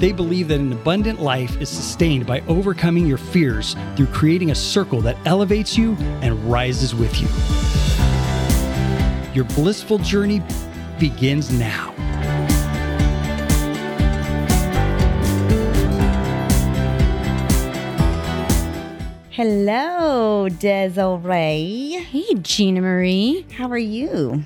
They believe that an abundant life is sustained by overcoming your fears through creating a circle that elevates you and rises with you. Your blissful journey begins now. Hello, Desiree. Hey, Gina Marie. How are you?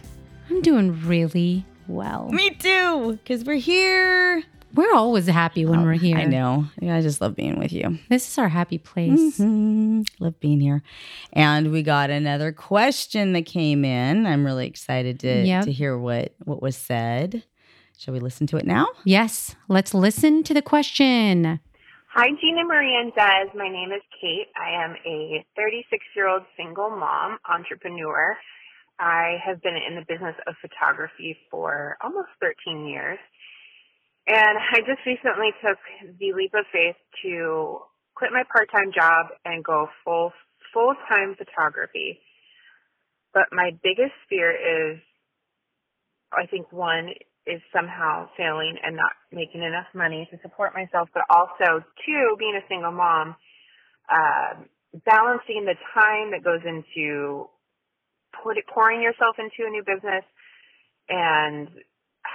I'm doing really well. Me too, because we're here. We're always happy when we're here. I know. Yeah, I just love being with you. This is our happy place. Mhm. Love being here. And we got another question that came in. I'm really excited to, Yep. to hear what, what was said. Shall we listen to it now? Yes, let's listen to the question. Hi, Gina Marie and Des. My name is Kate. I am a 36 year old single mom entrepreneur. I have been in the business of photography for almost 13 years. And I just recently took the leap of faith to quit my part time job and go full full time photography. But my biggest fear is I think one is somehow failing and not making enough money to support myself, but also two, being a single mom, uh, balancing the time that goes into pouring yourself into a new business and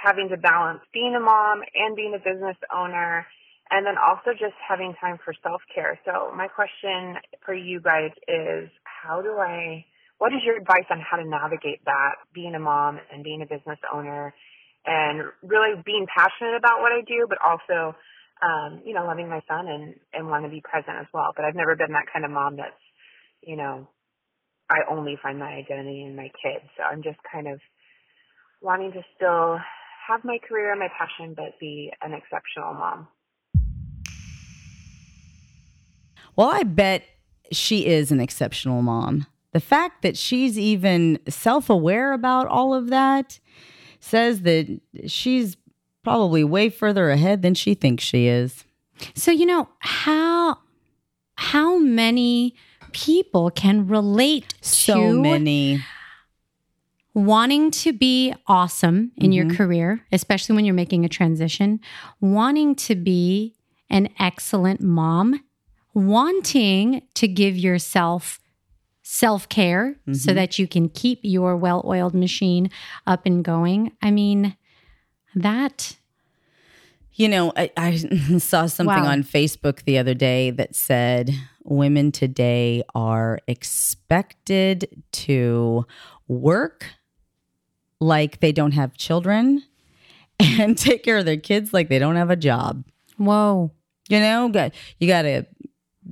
having to balance being a mom and being a business owner and then also just having time for self-care. So my question for you guys is how do I what is your advice on how to navigate that being a mom and being a business owner and really being passionate about what I do but also um you know loving my son and and want to be present as well. But I've never been that kind of mom that's you know I only find my identity in my kids. So I'm just kind of wanting to still have my career and my passion, but be an exceptional mom. Well, I bet she is an exceptional mom. The fact that she's even self aware about all of that says that she's probably way further ahead than she thinks she is. So, you know, how how many people can relate So to many. Wanting to be awesome in your Mhm. career, especially when you're making a transition, wanting to be an excellent mom, wanting to give yourself self care so Mhm. that you can keep your well oiled machine up and going. I mean, that, You know, I, I saw something Wow. on Facebook the other day that said women today are expected to work like they don't have children and take care of their kids like they don't have a job. whoa. You know, got you got to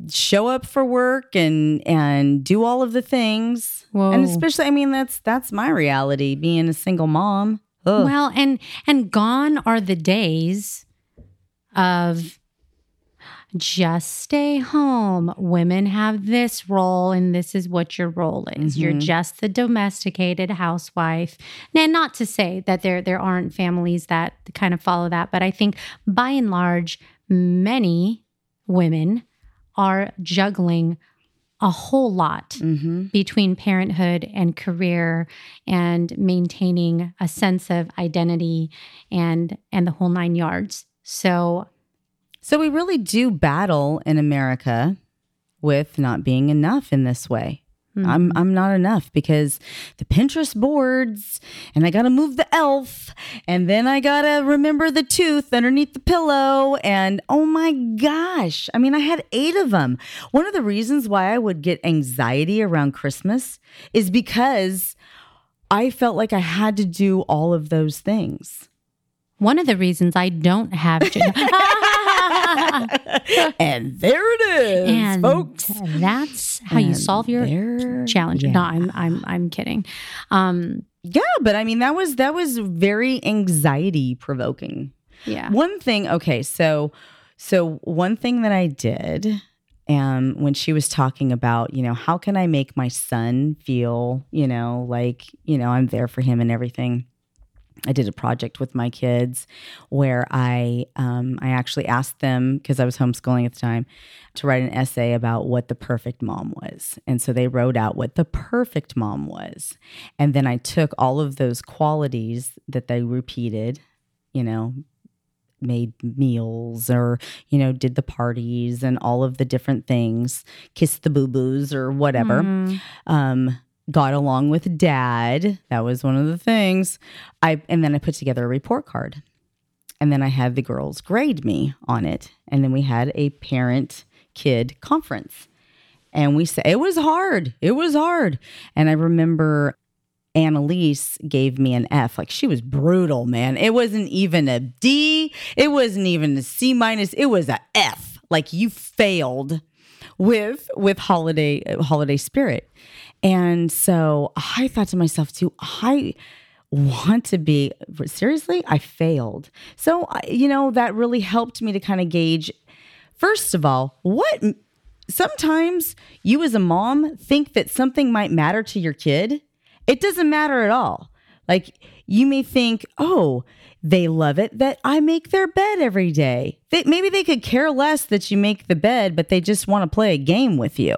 show up for work and and do all of the things. Whoa. And especially, I mean, that's that's my reality being a single mom. Ugh. Well, and and gone are the days of just stay home. Women have this role, and this is what your role is. You're Mhm. just the domesticated housewife. And not to say that there there aren't families that kind of follow that, but I think by and large, many women are juggling a whole lot hmm between parenthood and career and maintaining a sense of identity and and the whole nine yards so So we really do battle in America with not being enough in this way. I'm hmm. I'm not enough because the Pinterest boards and I got to move the elf and then I got to remember the tooth underneath the pillow and oh my gosh. I mean, I had 8 of them. One of the reasons why I would get anxiety around Christmas is because I felt like I had to do all of those things. one of the reasons i don't have and there it is, and folks. that's how you solve your there- challenge yeah. no i'm i'm i'm kidding um Yeah, but I mean that was that was very anxiety provoking. yeah One thing, okay, so so one thing that I did and when she was talking about, you know, how can I make my son feel, you know, like, you know, I'm there for him and everything. I did a project with my kids where I um, I actually asked them because I was homeschooling at the time to write an essay about what the perfect mom was, and so they wrote out what the perfect mom was, and then I took all of those qualities that they repeated, you know, made meals or you know did the parties and all of the different things, kissed the boo boos or whatever. Mm. Um, got along with dad. That was one of the things. I and then I put together a report card. And then I had the girls grade me on it. And then we had a parent kid conference. And we said it was hard. It was hard. And I remember Annalise gave me an F. Like she was brutal, man. It wasn't even a D. It wasn't even a C minus. It was a F. Like you failed with with holiday holiday spirit. And so I thought to myself too, I want to be seriously, I failed. So, you know, that really helped me to kind of gauge first of all, what sometimes you as a mom think that something might matter to your kid. It doesn't matter at all. Like you may think, oh, they love it that I make their bed every day. They, maybe they could care less that you make the bed, but they just want to play a game with you.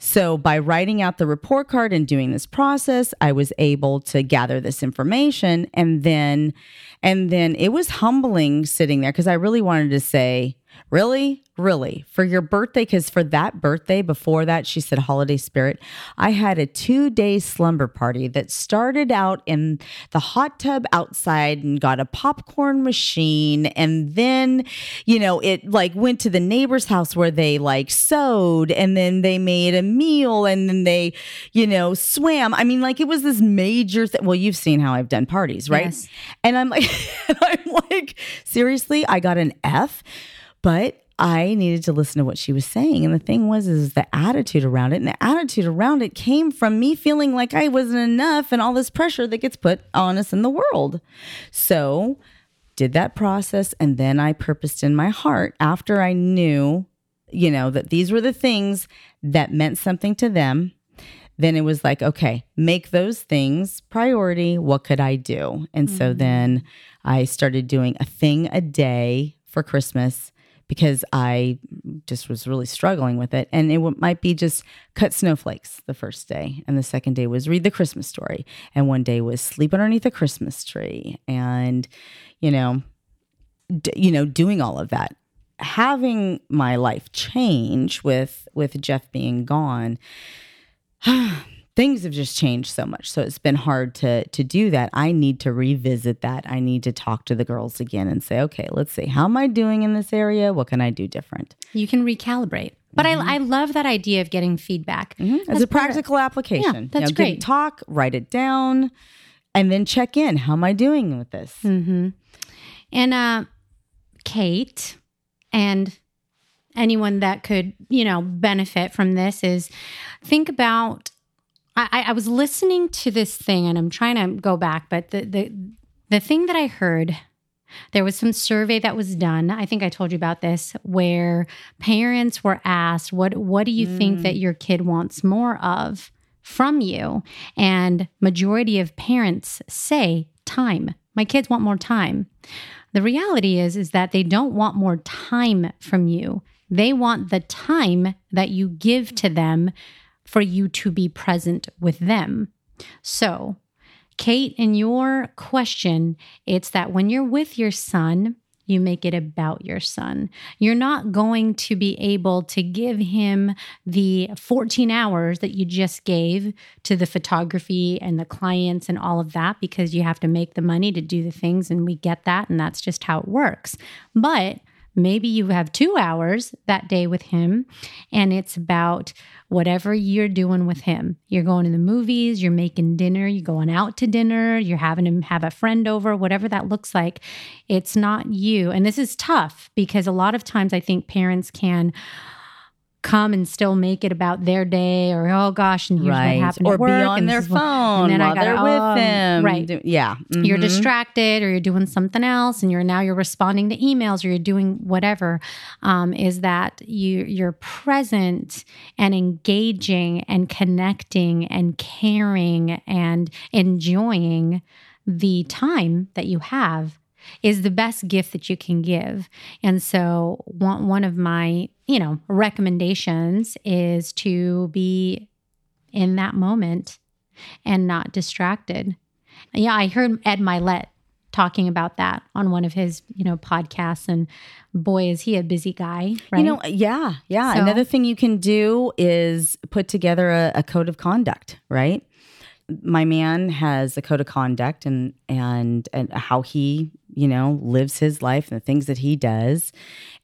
So, by writing out the report card and doing this process, I was able to gather this information. And then and then it was humbling sitting there because I really wanted to say, Really? Really? For your birthday? Because for that birthday, before that, she said holiday spirit, I had a two day slumber party that started out in the hot tub outside and got a popcorn machine. And then, you know, it like went to the neighbor's house where they like sewed and then they made a meal and then they, you know, swam. I mean, like it was this major thing. Well, you've seen how I've done parties, right? Yes. And I'm like, I'm like, seriously, I got an F but I needed to listen to what she was saying. And the thing was, is the attitude around it. And the attitude around it came from me feeling like I wasn't enough and all this pressure that gets put on us in the world. So, did that process. And then I purposed in my heart after I knew, you know, that these were the things that meant something to them. Then it was like, okay, make those things priority. What could I do? And mm-hmm. so then I started doing a thing a day for Christmas because I just was really struggling with it. And it w- might be just cut snowflakes the first day. And the second day was read the Christmas story. And one day was sleep underneath a Christmas tree. And, you know, d- you know, doing all of that. Having my life change with with Jeff being gone things have just changed so much. So it's been hard to to do that. I need to revisit that. I need to talk to the girls again and say okay let's see. How am i doing in this area? What can i do different? You can recalibrate. But mm-hmm. I, I love that idea of getting feedback. Mm-hmm. as a practical application. Yeah, that's you know, great. talk write it down and then check in. How am i doing with this? Mm-hmm. and uh kate and anyone that could you know benefit from this is think about I, I was listening to this thing and I'm trying to go back, but the, the the thing that I heard, there was some survey that was done. I think I told you about this, where parents were asked, "What what do you mm. think that your kid wants more of from you?" And majority of parents say time. My kids want more time. The reality is is that they don't want more time from you. They want the time that you give to them for you to be present with them. So, Kate, in your question, it's that when you're with your son, you make it about your son. You're not going to be able to give him the 14 hours that you just gave to the photography and the clients and all of that because you have to make the money to do the things. And we get that. And that's just how it works. But Maybe you have two hours that day with him, and it's about whatever you're doing with him. You're going to the movies, you're making dinner, you're going out to dinner, you're having him have a friend over, whatever that looks like. It's not you. And this is tough because a lot of times I think parents can come and still make it about their day or oh gosh and here's right. what happened or at work, be on and their phone and then I while gotta- they're oh, with them. right. Do- Yeah. you're Mhm. distracted or you're doing something else and you're now you're responding to emails or you're doing whatever um, is that you you're present and engaging and connecting and caring and enjoying the time that you have is the best gift that you can give and so one, one of my you know recommendations is to be in that moment and not distracted yeah, I heard Ed Mylett talking about that on one of his, you know, podcasts. And boy, is he a busy guy, right? You know, yeah, yeah. So- Another thing you can do is put together a, a code of conduct, right? My man has a code of conduct and and and how he, you know, lives his life and the things that he does.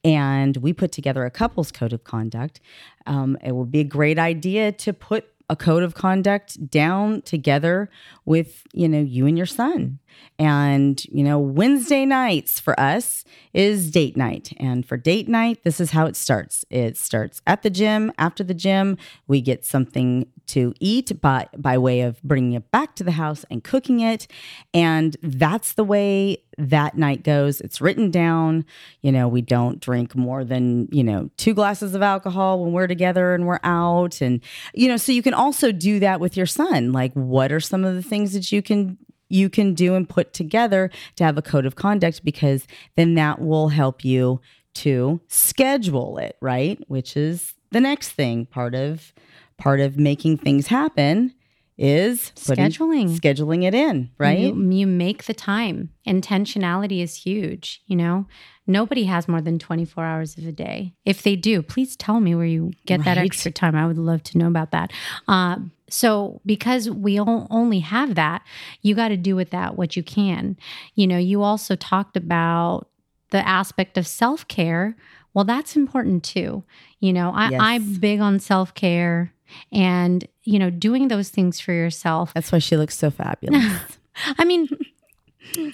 And we put together a couple's code of conduct. Um, it would be a great idea to put a code of conduct down together with you know you and your son and you know wednesday nights for us is date night. And for date night this is how it starts. It starts at the gym. After the gym we get something to eat by by way of bringing it back to the house and cooking it. And that's the way that night goes. It's written down. You know we don't drink more than you know two glasses of alcohol when we're together and we're out. And you know so you can also do that with your son. Like what are some of the things that you can you can do and put together to have a code of conduct because then that will help you to schedule it right? Which is the next thing part of part of making things happen is putting- Scheduling. scheduling it in right You, you make the time. Intentionality is huge. You know, nobody has more than 24 hours of a day. If they do, please tell me where you get that extra time. I would love to know about that. Uh, so, because we only have that, you got to do with that what you can. You know, you also talked about the aspect of self care. Well, that's important too. You know, I, Yes. I'm big on self care and, you know, doing those things for yourself. that's why she looks so fabulous I mean,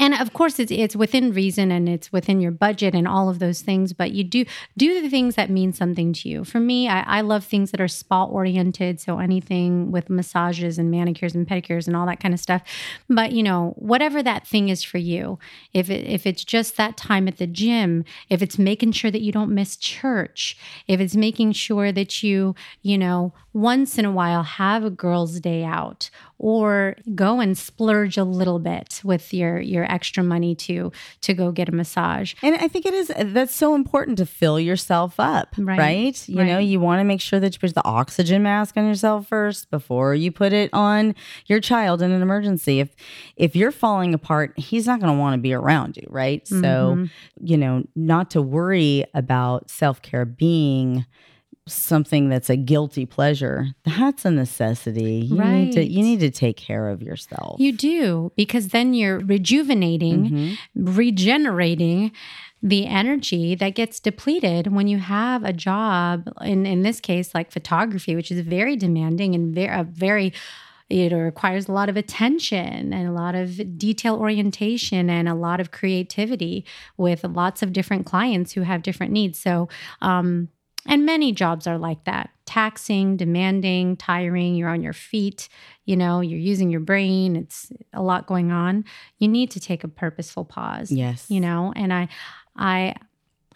and of course it's it's within reason and it's within your budget and all of those things but you do do the things that mean something to you. For me i, I love things that are spa oriented so anything with massages and manicures and pedicures and all that kind of stuff. But you know whatever that thing is for you if it, if it's just that time at the gym if it's making sure that you don't miss church if it's making sure that you you know once in a while have a girls day out or go and splurge a little bit with your your extra money to to go get a massage And I think it is that's so important to fill yourself up, right? Right. You know, you want to make sure that you put the oxygen mask on yourself first before you put it on your child in an emergency. If if you're falling apart, he's not going to want to be around you, right? So, Mm-hmm. you know, not to worry about self-care being something that's a guilty pleasure. That's a necessity. You need to Right. you need to take care of yourself. you do because then you're rejuvenating Mm-hmm. regenerating the energy that gets depleted when you have a job in in this case like photography which is very demanding and very a very it requires a lot of attention and a lot of detail orientation and a lot of creativity with lots of different clients who have different needs so um and many jobs are like that taxing demanding tiring you're on your feet you know you're using your brain it's a lot going on you need to take a purposeful pause yes. you know and i i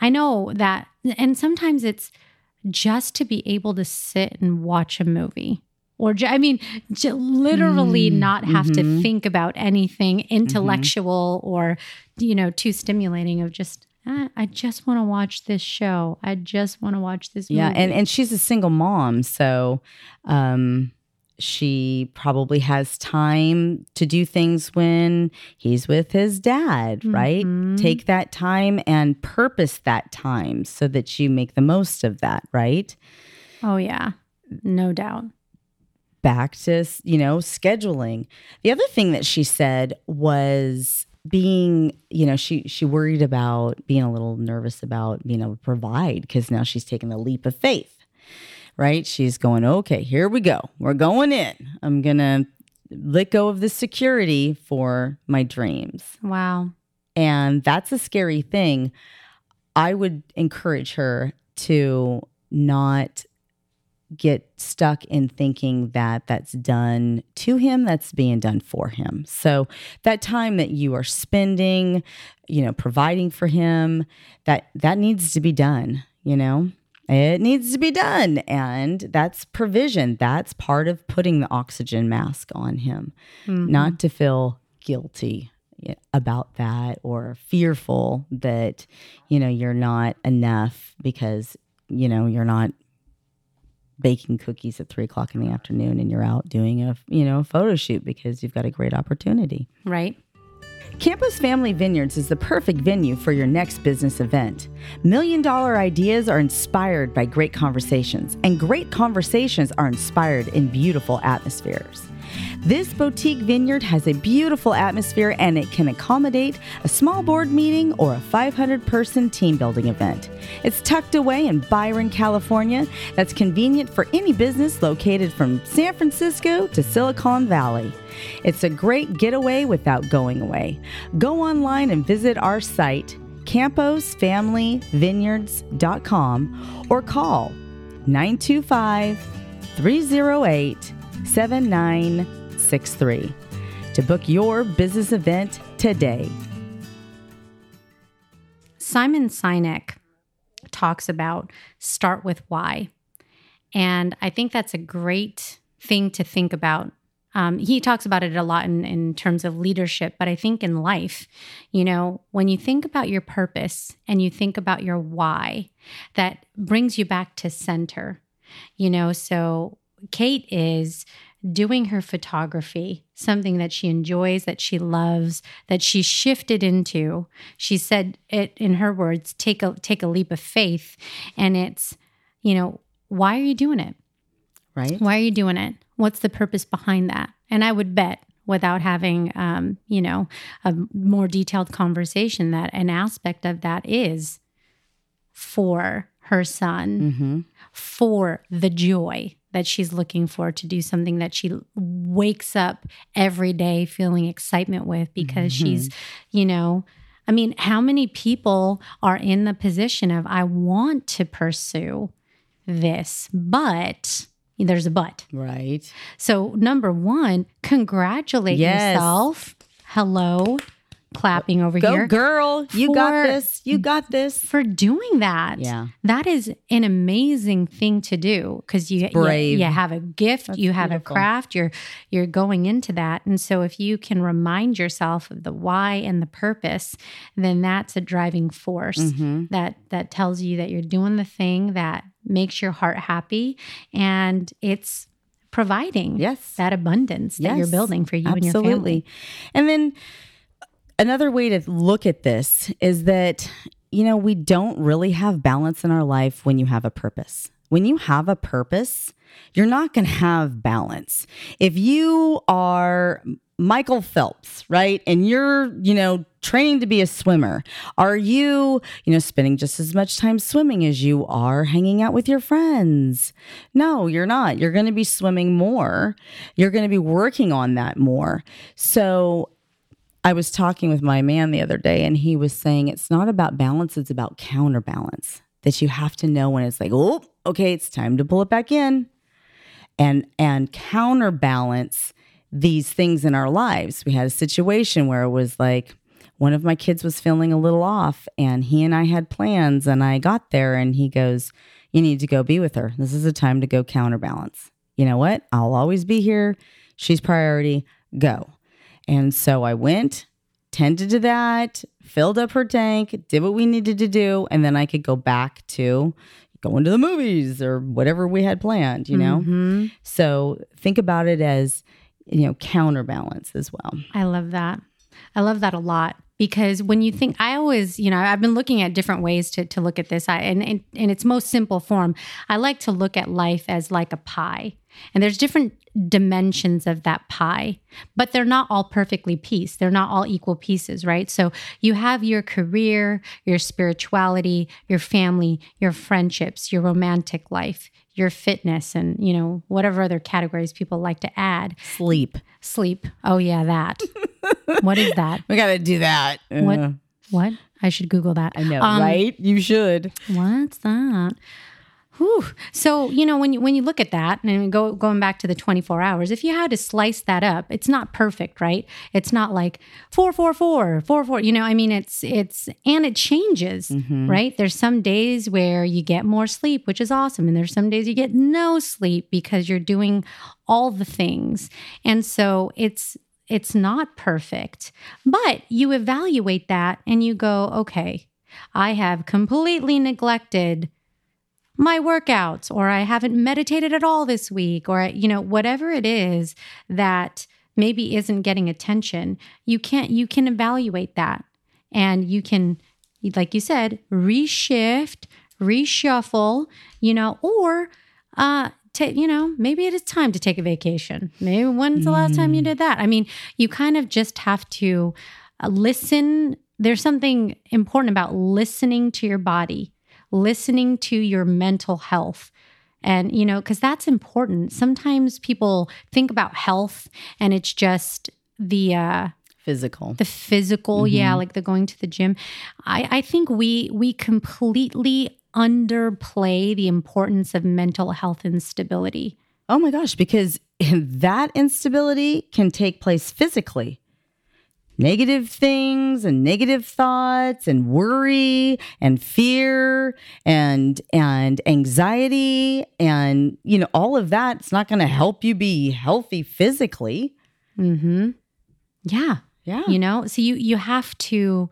i know that and sometimes it's just to be able to sit and watch a movie or i mean j- literally Mm, not have to mhm. think about anything intellectual or you know too stimulating of just "Ah, i just want to watch this show i just want to watch this Yeah, and and she's a single mom, so um she probably has time to do things when he's with his dad, right? Mhm. Take that time and purpose that time so that you make the most of that, right? oh yeah no doubt back to you know scheduling the other thing that she said was being you know she she worried about being a little nervous about being able to provide because now she's taking the leap of faith right? She's going okay here we go. We're going in. I'm gonna let go of the security for my dreams. Wow. And that's a scary thing. I would encourage her to not get stuck in thinking that that's done to him, that's being done for him. So that time that you are spending, you know, providing for him, that that needs to be done, you know? It needs to be done. And that's provision. That's part of putting the oxygen mask on him, Mm-hmm. not to feel guilty about that or fearful that, you know, you're not enough because, you know, you're not baking cookies at three o'clock in the afternoon and you're out doing a, you know, a photo shoot because you've got a great opportunity. Right? Campos Family Vineyards is the perfect venue for your next business event. Million dollar ideas are inspired by great conversations, and great conversations are inspired in beautiful atmospheres. This boutique vineyard has a beautiful atmosphere and it can accommodate a small board meeting or a 500 person team building event. It's tucked away in Byron, California, that's convenient for any business located from San Francisco to Silicon Valley. It's a great getaway without going away. Go online and visit our site, camposfamilyvineyards.com, or call 925 308 7963 to book your business event today. Simon Sinek talks about start with why. And I think that's a great thing to think about. Um, he talks about it a lot in, in terms of leadership, but I think in life, you know, when you think about your purpose and you think about your why, that brings you back to center. You know, so Kate is doing her photography, something that she enjoys, that she loves, that she shifted into. She said it in her words, take a take a leap of faith. And it's, you know, why are you doing it? Right? Why are you doing it? What's the purpose behind that? And I would bet without having um, you know, a more detailed conversation that an aspect of that is for her son, Mm-hmm. for the joy that she's looking for to do something that she wakes up every day feeling excitement with because mm-hmm. she's, you know, I mean, how many people are in the position of, I want to pursue this, but there's a but. Right. So, number one, congratulate Yes. yourself. Hello, clapping over Go, here girl. You got this. You got this. for doing that. Yeah. That is an amazing thing to do because you, you you have a gift, That's you have beautiful. a craft, you're you're going into that. And so if you can remind yourself of the why and the purpose, then that's a driving force Mhm. that that tells you that you're doing the thing that makes your heart happy and it's providing Yes. that abundance that you're building for you and your family. And then another way to look at this is that, you know, we don't really have balance in our life when you have a purpose. When you have a purpose, you're not going to have balance. If you are Michael Phelps, right? And you're, you know, training to be a swimmer, are you, you know, spending just as much time swimming as you are hanging out with your friends? No, you're not. You're going to be swimming more. You're going to be working on that more. So, I was talking with my man the other day, and he was saying it's not about balance, it's about counterbalance. That you have to know when it's like, oh, okay, it's time to pull it back in. And and counterbalance these things in our lives. We had a situation where it was like one of my kids was feeling a little off, and he and I had plans, and I got there, and he goes, You need to go be with her. This is a time to go counterbalance. You know what? I'll always be here. She's priority. Go. And so I went, tended to that, filled up her tank, did what we needed to do, and then I could go back to going to the movies or whatever we had planned, you know? Mhm. So think about it as, you know, counterbalance as well. I love that. I love that a lot because when you think, I always, you know, I've been looking at different ways to, to look at this. I, and in, in its most simple form, I like to look at life as like a pie. And there's different dimensions of that pie, but they're not all perfectly pieced. They're not all equal pieces, right? So you have your career, your spirituality, your family, your friendships, your romantic life, your fitness, and, you know, whatever other categories people like to add. Sleep. Sleep. Oh, yeah, that. what is that? We got to do that. What? Uh, What? I should Google that. I know, Um, right? You should. What's that? Whew. So you know when you when you look at that and go going back to the 24 hours, if you had to slice that up, it's not perfect, right? It's not like four four four four four. You know, I mean, it's it's and it changes, mm-hmm. right? There's some days where you get more sleep, which is awesome, and there's some days you get no sleep because you're doing all the things, and so it's it's not perfect, but you evaluate that and you go, okay, I have completely neglected my workouts or I haven't meditated at all this week or you know whatever it is that maybe isn't getting attention you can't you can evaluate that. And you can like you said reshift reshuffle you know or uh you know maybe it is time to take a vacation. Maybe when's the last time you did that? I mean you kind of just have to uh, listen. There's something important about listening to your body listening to your mental health. And, you know, because that's important. Sometimes people think about health and it's just the, uh, Physical. the physical yeah like the going to the gym i i think we we completely underplay the importance of mental health and stability Oh my gosh, because that instability can take place physically. Negative things and negative thoughts and worry and fear and and anxiety and you know all of that it's not going to help you be healthy physically. mm-hmm yeah Yeah. you know so you you have to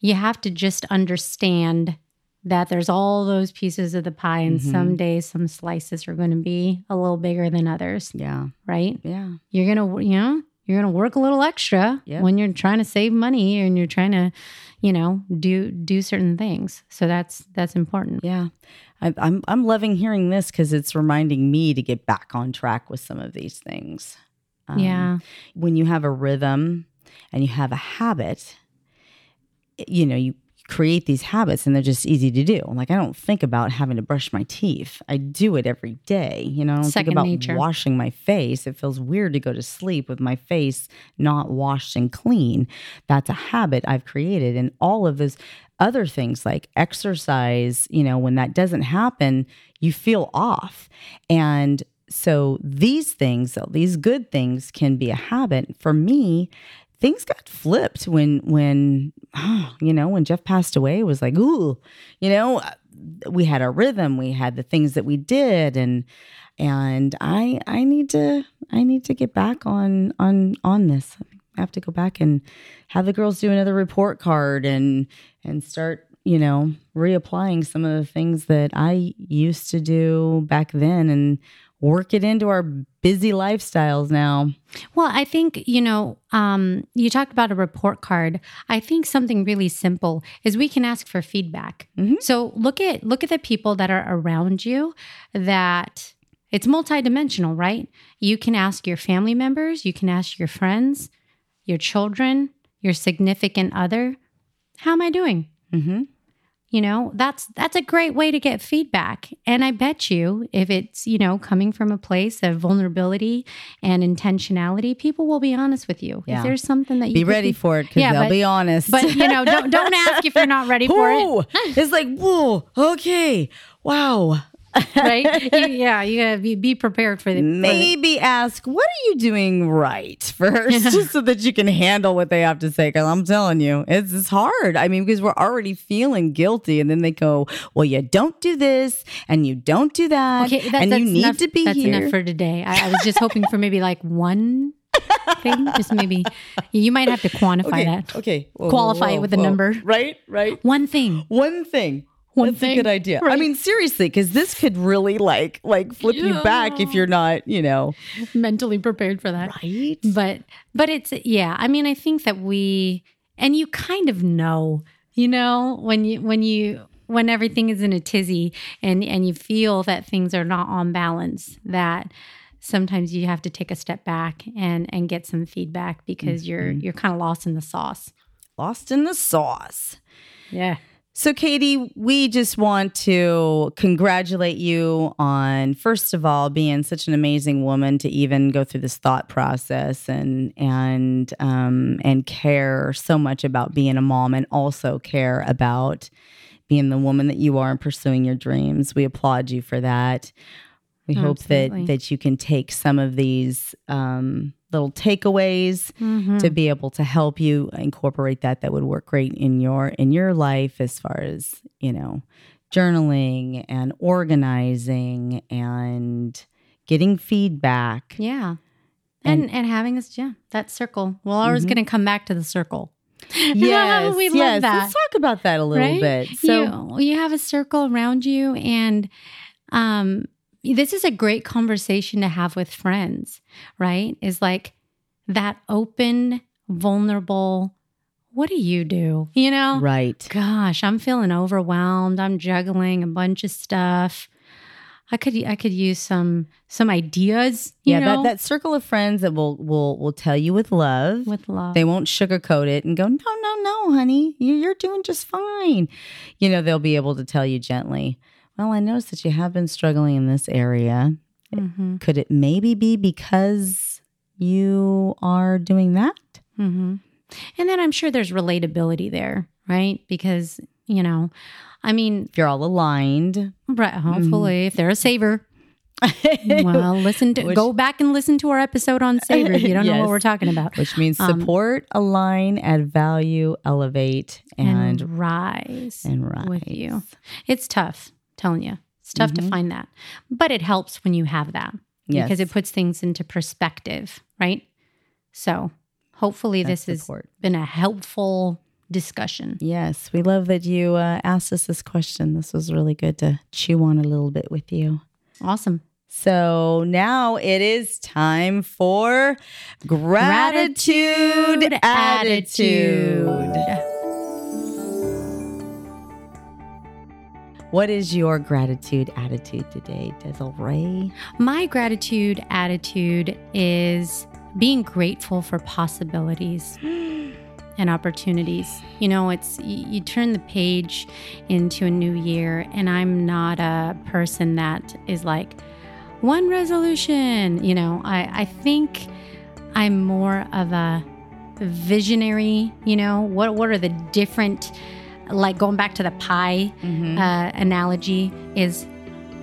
you have to just understand that there's all those pieces of the pie and Mhm. some days some slices are going to be a little bigger than others Yeah. right Yeah. you're gonna you know you're gonna work a little extra Yeah. when you're trying to save money and you're trying to you know do do certain things so that's that's important Yeah. I, I'm I'm loving hearing this because it's reminding me to get back on track with some of these things. Um, yeah when you have a rhythm and you have a habit, you know, you create these habits and they're just easy to do. Like I don't think about having to brush my teeth. I do it every day. You know, Second think about nature. washing my face. It feels weird to go to sleep with my face not washed and clean. That's a habit I've created. And all of those other things like exercise, you know, when that doesn't happen, you feel off. And so these things, these good things can be a habit. For me, things got flipped when when oh, you know, when Jeff passed away, it was like, ooh, you know, uh, we had our rhythm, we had the things that we did and and I I need to I need to get back on on on this. I have to go back and have the girls do another report card and and start you know reapplying some of the things that I used to do back then and work it into our busy lifestyles now. well i think you know um, you talked about a report card i think something really simple is we can ask for feedback Mhm. so look at look at the people that are around you that it's multidimensional right you can ask your family members you can ask your friends your children your significant other how am i doing Mm-hmm. You know that's that's a great way to get feedback and i bet you if it's you know coming from a place of vulnerability and intentionality people will be honest with you Yeah. if there's something that you Be ready for it because Yeah, they'll but- be honest. but you know don't don't ask if you're not ready for it it's like, whoa, okay, wow. Right You- yeah you gotta be, be prepared for the for the- Maybe ask, what are you doing right first, just so that you can handle what they have to say. Because I'm telling you, it's, it's hard. I mean, because we're already feeling guilty, and then they go, "Well, you don't do this, and you don't do that, okay that, and you need enough, to be that's here." enough for today I, I was just hoping for maybe like one thing just maybe you might have to quantify okay, that okay, Whoa, whoa, Qualify it whoa, with a whoa. number. right? Right. one thing One thing. One That's thing. a good idea. I mean, seriously, because this could really like like flip you back if you're not, you know, mentally prepared for that right. but but it's yeah i mean i think that we and you kind of know you know when you when you when everything is in a tizzy and and you feel that things are not on balance that sometimes you have to take a step back and and get some feedback because you're mm-hmm. you're kind of lost in the sauce Lost in the sauce. yeah So, Katie, we just want to congratulate you on, first of all, being such an amazing woman to even go through this thought process and and um, and care so much about being a mom, and also care about being the woman that you are and pursuing your dreams. We applaud you for that. We hope that that you can take some of these um, little takeaways Mhm. to be able to help you incorporate that. That would work great in your in your life as far as you know, journaling and organizing and getting feedback. Yeah. And, and having this, yeah, that circle. Well, I was Mhm. going to come back to the circle. Yes, we love yes. that. Let's talk about that a little right? bit. So, you, you have a circle around you, and um, this is a great conversation to have with friends, right? Is like that open, vulnerable. What do you do? You know, right. gosh, I'm feeling overwhelmed. I'm juggling a bunch of stuff. I could I could use some some ideas. You Yeah, know, that, that circle of friends that will will will tell you with love. with love. They won't sugarcoat it and go, no, no, no, honey, you- you're doing just fine. You know, they'll be able to tell you gently, well, I noticed that you have been struggling in this area. mm-hmm, Could it maybe be because you are doing that? mm-hmm. And then I'm sure there's relatability there, right? Because you know, I mean, If you're all aligned. right, hopefully, if they're a saver, well, listen to Which- go back and listen to our episode on saver if you don't know what we're talking about. Which means Um, support, align, add value, elevate, and, And rise and rise. with you. It's tough, telling you. It's tough to Mhm. find that. But it helps when you have that Yes. because it puts things into perspective, right? So hopefully That's this has been a helpful discussion. Yes, we love that you uh, asked us this question. This was really good to chew on a little bit with you. Awesome. So now it is time for gratitude, attitude. What is your gratitude attitude today, Desiree? My gratitude attitude is being grateful for possibilities and opportunities. You know, it's you, you turn the page into a new year, and I'm not a person that is like one resolution. You know, I, I think I'm more of a visionary. You know, what what are the different like going back to the pie Mm-hmm. uh, analogy is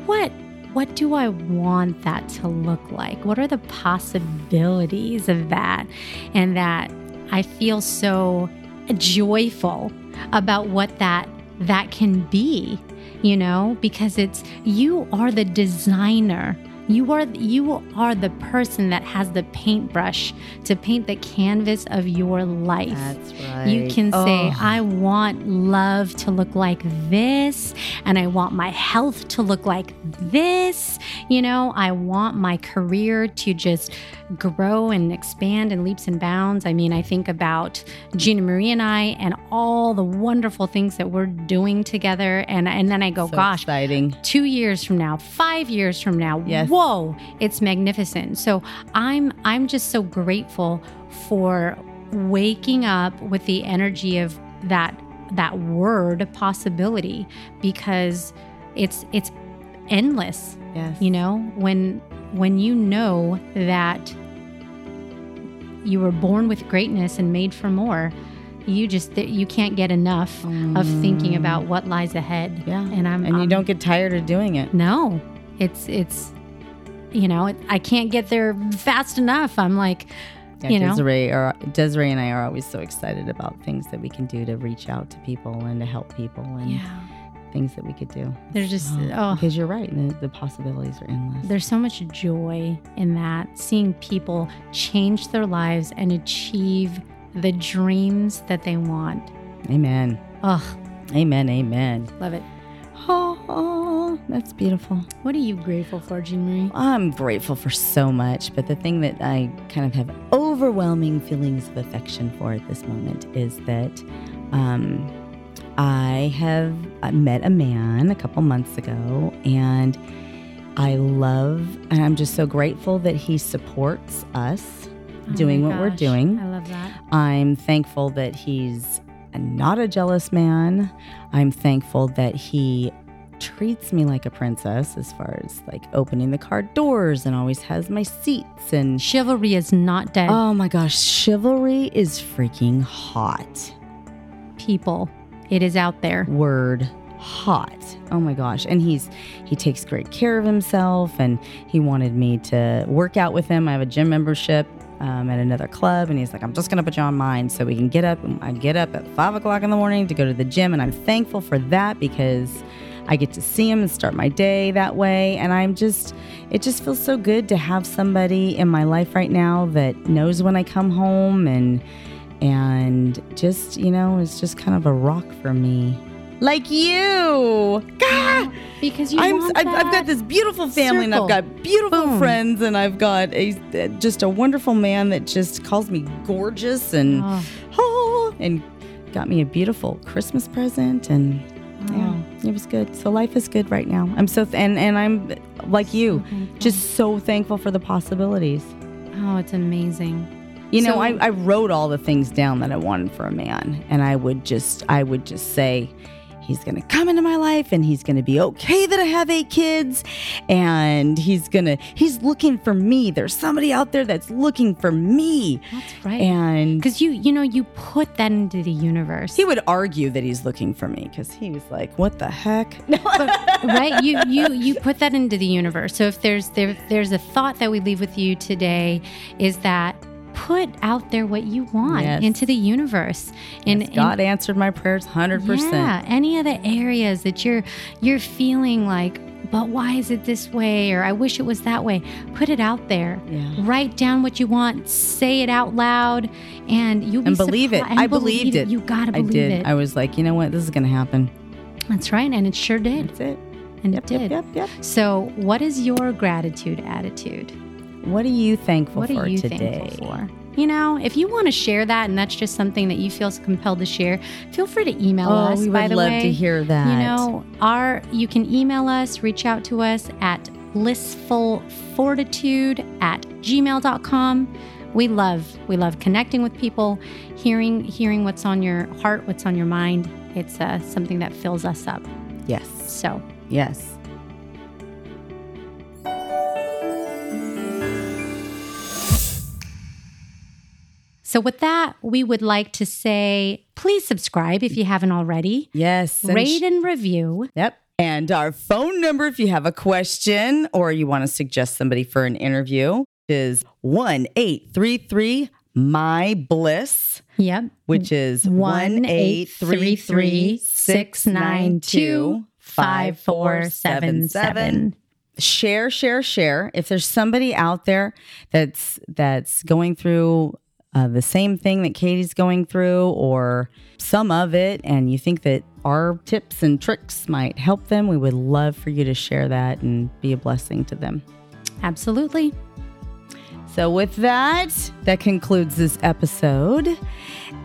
what what do I want that to look like? What are the possibilities of that? And that I feel so joyful about what that that can be, you know, because it's you are the designer. You are you are the person that has the paintbrush to paint the canvas of your life. That's right. You can say, Oh, I want love to look like this, and I want my health to look like this. You know, I want my career to just grow and expand in leaps and bounds. I mean, I think about Gina Marie and I and all the wonderful things that we're doing together. And, and then I go, so gosh, exciting. two years from now, five years from now. Yes. Whoa, it's magnificent. So I'm I'm just so grateful for waking up with the energy of that that word possibility because it's it's endless. Yes. You know, when when you know that you were born with greatness and made for more, you just you can't get enough of thinking about what lies ahead. Mm. Yeah. And I'm and you don't get tired of doing it. no, it's it's you know I can't get there fast enough. I'm like, Yeah, you know. Desiree, are, Desiree and I are always so excited about things that we can do to reach out to people and to help people and yeah, things that we could do. there's just Oh, oh, because you're right, the, the possibilities are endless. there's so much joy in that seeing people change their lives and achieve the dreams that they want. Amen. Oh, Amen. Amen. love it. Oh, that's beautiful. What are you grateful for, Gina Marie? I'm grateful for so much, but the thing that I kind of have overwhelming feelings of affection for at this moment is that um, I have met a man a couple months ago, and I love, and I'm just so grateful that he supports us Oh doing what we're doing. I love that. I'm thankful that he's not a jealous man. I'm thankful that he treats me like a princess as far as like opening the car doors and always has my seats and Chivalry is not dead. oh my gosh, chivalry is freaking hot. People, it is out there. Word hot. Oh my gosh. And he's he takes great care of himself and he wanted me to work out with him. I have a gym membership um, at another club and he's like, I'm just gonna put you on mine so we can get up. I get up at five o'clock in the morning to go to the gym and I'm thankful for that because I get to see him and start my day that way. And I'm just, it just feels so good to have somebody in my life right now that knows when I come home and, and just, you know, it's just kind of a rock for me. Like you. God. Because you I'm, want I've, I've got this beautiful family and I've got beautiful Boom. friends and I've got a just a wonderful man that just calls me gorgeous and Oh. oh, and got me a beautiful Christmas present and Oh. yeah, it was good. So life is good right now. I'm so th- and and I'm like you, thankful. just so thankful for the possibilities. Oh, it's amazing. You know, So- I, I wrote all the things down that I wanted for a man, and I would just I would just say. He's gonna come into my life and he's gonna be okay that I have eight kids and he's gonna he's looking for me. There's somebody out there that's looking for me. That's right. And Because you, you know, you put that into the universe. he would argue that he's looking for me because he was like, What the heck? right you you you put that into the universe so if there's there there's a thought that we leave with you today is that put out there what you want Yes. into the universe and, and- God answered my prayers 100%. yeah any of the areas that you're you're feeling like but why is it this way or i wish it was that way put it out there Yeah. write down what you want say it out loud and you'll be And believe it. and I believed believe it. you gotta I believe did. it I was like, you know what? This is going to happen. that's right and it sure did That's it. and Yep, it did yep, yep, yep. so what is your gratitude attitude What are you thankful what for you today? thankful for? You know, if you want to share that and that's just something that you feel compelled to share, feel free to email Oh, us. we by would the love way. to hear that. You know, our you can email us, reach out to us at blissfulfortitude at gmail.com. We love we love connecting with people, hearing hearing what's on your heart, what's on your mind. It's uh, something that fills us up. Yes. So Yes. So with that, we would like to say please subscribe if you haven't already. Yes. and Rate sh- and review. Yep. And our phone number, if you have a question or you want to suggest somebody for an interview, is 1 833 My Bliss, Yep. which is 1 1 833 692 5477. share share share if there's somebody out there that's that's going through uh, the same thing that katie's going through or some of it and you think that our tips and tricks might help them we would love for you to share that and be a blessing to them Absolutely. so with that that concludes this episode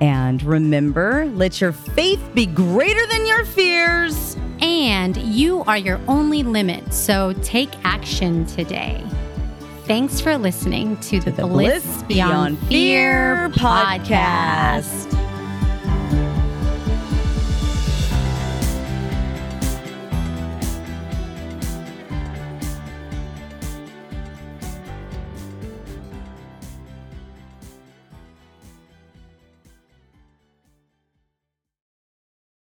and remember let your faith be greater than your fears And you are your only limit. So take action today. Thanks for listening to the, the Bliss, Beyond, Fear podcast.